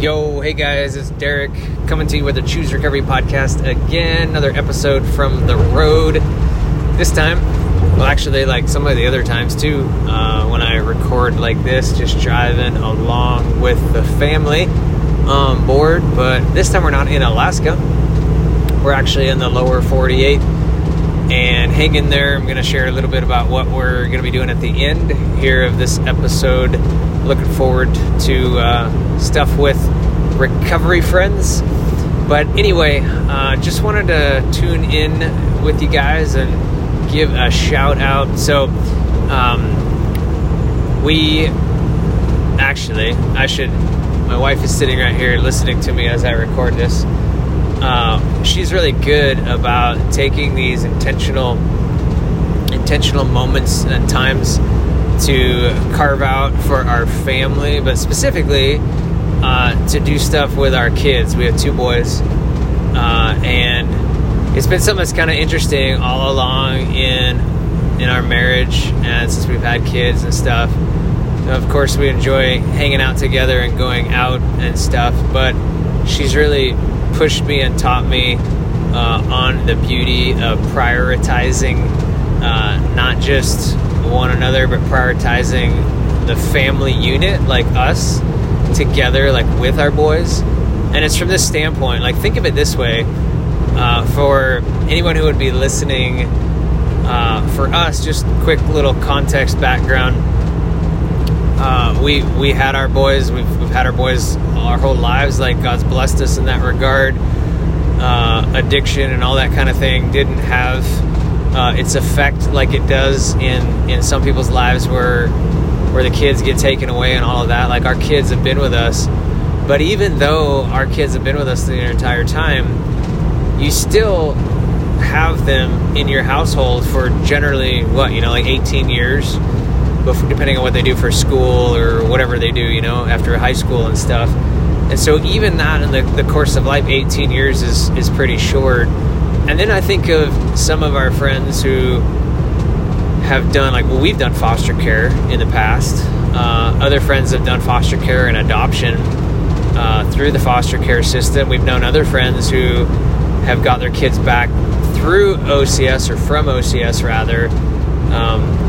Yo, hey guys, it's Derek coming to you with the Choose Recovery podcast again. Another episode from the road. This time, well, actually, like some of the other times too, uh, when I record like this, just driving along with the family on board. But this time, we're not in Alaska. We're actually in the lower 48 and hang in there. I'm going to share a little bit about what we're going to be doing at the end here of this episode. Looking forward to uh, stuff with recovery friends. But anyway, uh, just wanted to tune in with you guys and give a shout out. So, um, we actually, I should, my wife is sitting right here listening to me as I record this uh, she's really good about taking these intentional intentional moments and times to carve out for our family, but specifically uh, to do stuff with our kids. We have two boys, uh, and it's been something that's kind of interesting all along in in our marriage, and since we've had kids and stuff. Of course, we enjoy hanging out together and going out and stuff, but she's really pushed me and taught me uh, on the beauty of prioritizing uh, not just one another, but prioritizing the family unit, like us, together, like with our boys. And it's from this standpoint, like, think of it this way uh, for anyone who would be listening, uh, for us, just quick little context background. Uh, we we had our boys. We've, we've had our boys our whole lives. Like God's blessed us in that regard. Uh, addiction and all that kind of thing didn't have uh, its effect like it does in in some people's lives, where where the kids get taken away and all of that. Like our kids have been with us, but even though our kids have been with us the entire time, you still have them in your household for generally what you know, like 18 years before, depending on what they do for school or whatever they do, you know, after high school and stuff. And so even that in the, the course of life, 18 years is, is pretty short. And then I think of some of our friends who have done, like, well, we've done foster care in the past. Uh, other friends have done foster care and adoption uh, through the foster care system. We've known other friends who have got their kids back through OCS or from OCS rather. Um,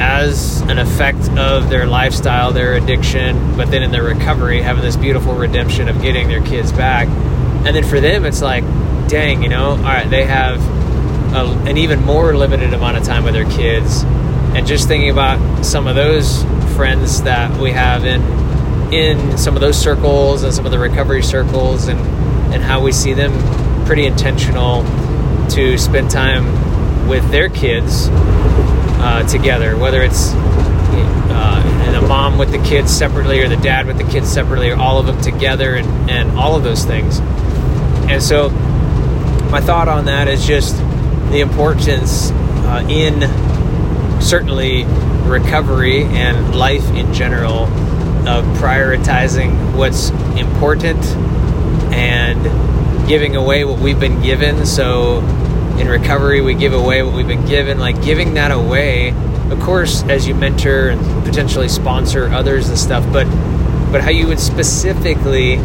as an effect of their lifestyle, their addiction, but then in their recovery, having this beautiful redemption of getting their kids back. And then for them, it's like, dang, you know, all right, they have a, an even more limited amount of time with their kids. And just thinking about some of those friends that we have in in some of those circles and some of the recovery circles and and how we see them pretty intentional to spend time with their kids uh, together, whether it's uh, and the mom with the kids separately or the dad with the kids separately or all of them together and, and all of those things. And so my thought on that is just the importance uh, in certainly recovery and life in general of prioritizing what's important and giving away what we've been given. So in recovery, we give away what we've been given, like giving that away. Of course, as you mentor and potentially sponsor others and stuff, but but how you would specifically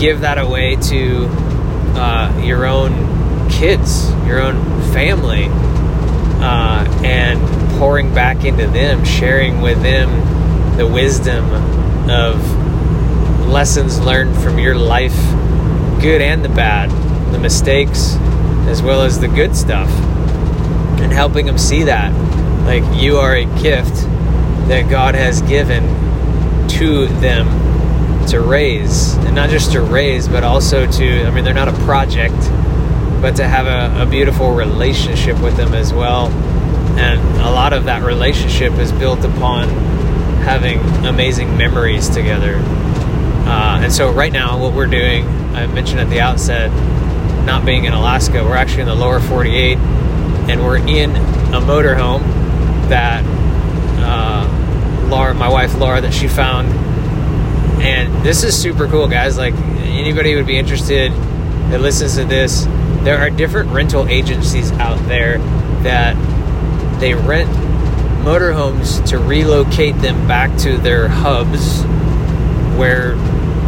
give that away to uh, your own kids, your own family, uh, and pouring back into them, sharing with them the wisdom of lessons learned from your life, good and the bad, the mistakes, as well as the good stuff and helping them see that like you are a gift that God has given to them to raise and not just to raise but also to I mean they're not a project but to have a, a beautiful relationship with them as well and a lot of that relationship is built upon having amazing memories together uh, and so right now what we're doing I mentioned at the outset not being in Alaska. We're actually in the lower 48, and we're in a motorhome that uh, Laura, my wife Laura, that she found. And this is super cool, guys. Like anybody would be interested that listens to this, there are different rental agencies out there that they rent motorhomes to relocate them back to their hubs where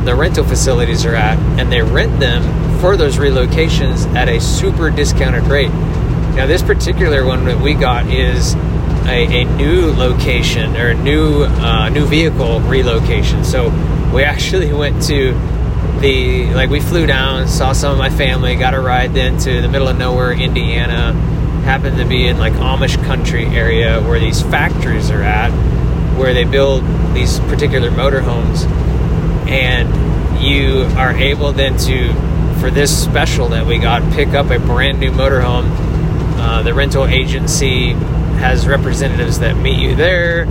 the rental facilities are at, and they rent them for those relocations at a super discounted rate. Now, this particular one that we got is a, a new location or a new uh, new vehicle relocation. So we actually went to the like we flew down, saw some of my family, got a ride then to the middle of nowhere, Indiana. Happened to be in like Amish country area where these factories are at, where they build these particular motorhomes, and you are able then to, for this special that we got, pick up a brand new motorhome. Uh, the rental agency has representatives that meet you there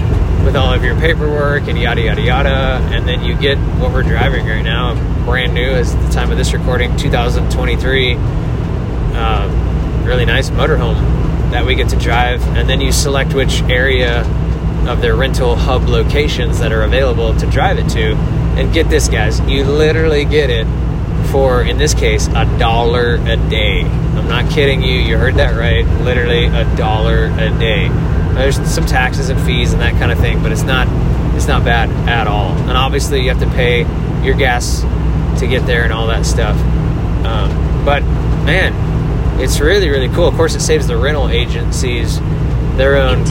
with all of your paperwork and yada yada yada, and then you get what we're driving right now, brand new as the time of this recording, 2023. Uh, really nice motorhome that we get to drive, and then you select which area of their rental hub locations that are available to drive it to. And get this, guys, you literally get it for, in this case, a dollar a day. I'm not kidding you. You heard that right. Literally a dollar a day. There's some taxes and fees and that kind of thing, but it's not it's not bad at all. And obviously, you have to pay your gas to get there and all that stuff. Um, but man, it's really really cool. Of course, it saves the rental agencies their own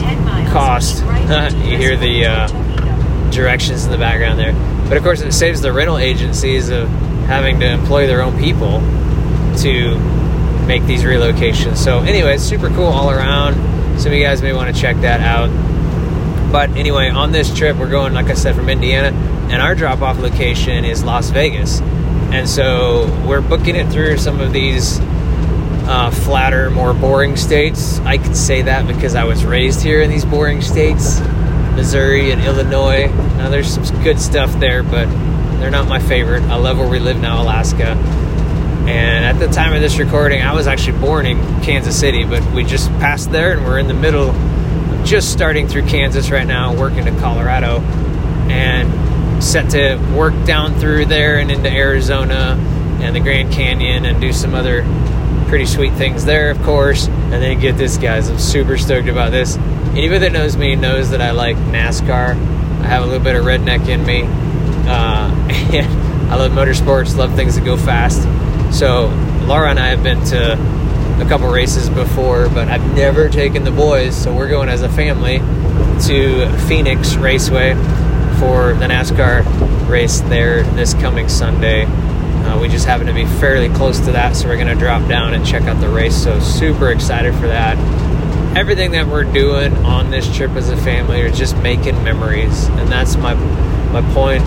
cost. you hear the uh, directions in the background there. But of course, it saves the rental agencies of having to employ their own people to make these relocations. So, anyway, it's super cool all around. Some of you guys may want to check that out. But anyway, on this trip, we're going, like I said, from Indiana, and our drop off location is Las Vegas. And so we're booking it through some of these uh, flatter, more boring states. I can say that because I was raised here in these boring states Missouri and Illinois. Now, there's some good stuff there, but they're not my favorite. I love where we live now, Alaska. And at the time of this recording, I was actually born in Kansas City, but we just passed there and we're in the middle just starting through Kansas right now, working to Colorado, and set to work down through there and into Arizona and the Grand Canyon and do some other pretty sweet things there, of course. And then get this, guys. I'm super stoked about this. Anybody that knows me knows that I like NASCAR. I have a little bit of redneck in me. Uh, and I love motorsports, love things that go fast. So Laura and I have been to a couple races before, but I've never taken the boys. So we're going as a family to Phoenix Raceway for the NASCAR race there this coming Sunday. Uh, we just happen to be fairly close to that, so we're going to drop down and check out the race. So, super excited for that. Everything that we're doing on this trip as a family are just making memories, and that's my my point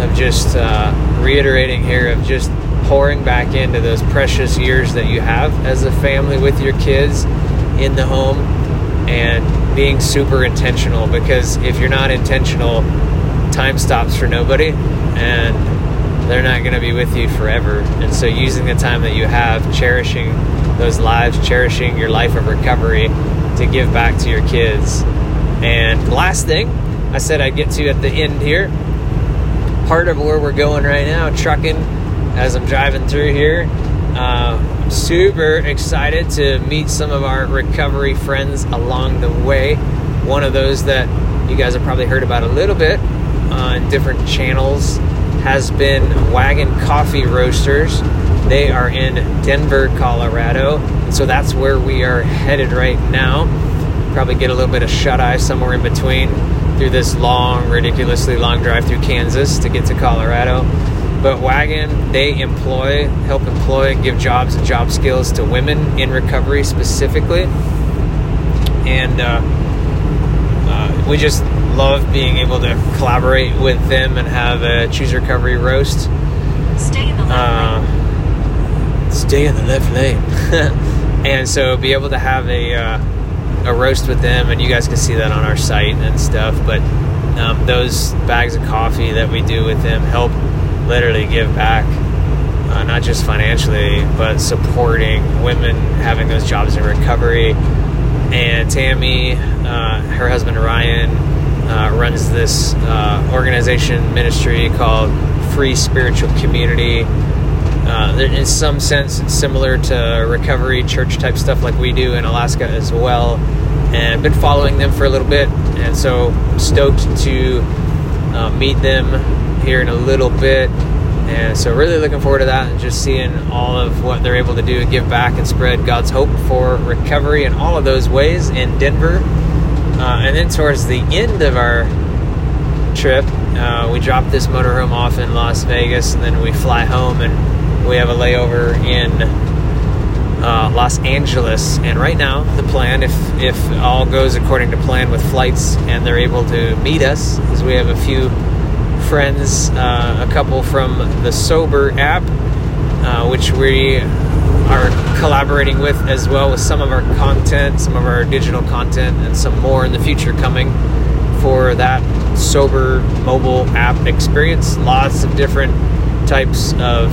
of just uh, reiterating here of just pouring back into those precious years that you have as a family with your kids in the home and being super intentional because if you're not intentional, time stops for nobody and they're not going to be with you forever. And so, using the time that you have, cherishing those lives, cherishing your life of recovery to give back to your kids. And last thing I said I'd get to at the end here part of where we're going right now, trucking as I'm driving through here. Uh, I'm super excited to meet some of our recovery friends along the way. One of those that you guys have probably heard about a little bit on different channels has been Wagon Coffee Roasters. They are in Denver, Colorado. So that's where we are headed right now. Probably get a little bit of shut eye somewhere in between through this long, ridiculously long drive through Kansas to get to Colorado. But Wagon, they employ, help employ, and give jobs and job skills to women in recovery specifically. And uh, uh, we just love being able to collaborate with them and have a choose recovery roast. Stay in the left uh, lane. Stay in the left lane. and so be able to have a uh, a roast with them, and you guys can see that on our site and stuff. But um, those bags of coffee that we do with them help literally give back, uh, not just financially, but supporting women having those jobs in recovery. And Tammy, uh, her husband Ryan, uh, runs this uh, organization ministry called Free Spiritual Community. Uh, in some sense, it's similar to recovery church type stuff like we do in Alaska as well. And I've been following them for a little bit, and so I'm stoked to uh, meet them here in a little bit. And so, really looking forward to that and just seeing all of what they're able to do and give back and spread God's hope for recovery in all of those ways in Denver. Uh, and then, towards the end of our trip, uh, we drop this motorhome off in Las Vegas and then we fly home and we have a layover in uh, Los Angeles. And right now, the plan, if if all goes according to plan with flights and they're able to meet us, is we have a few friends, uh, a couple from the Sober app, uh, which we are collaborating with as well with some of our content, some of our digital content, and some more in the future coming for that sober mobile app experience. Lots of different types of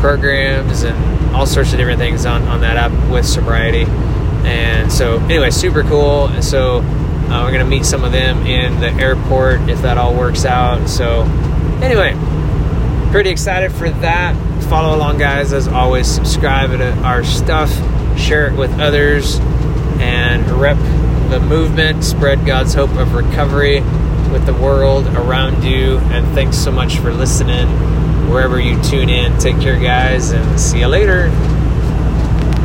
programs and all sorts of different things on, on that app with sobriety. And so, anyway, super cool. And so, uh, we're going to meet some of them in the airport if that all works out. So, anyway, pretty excited for that. Follow along, guys. As always, subscribe to our stuff, share it with others, and rep the movement, spread God's hope of recovery with the world around you. And thanks so much for listening wherever you tune in. Take care, guys, and see you later.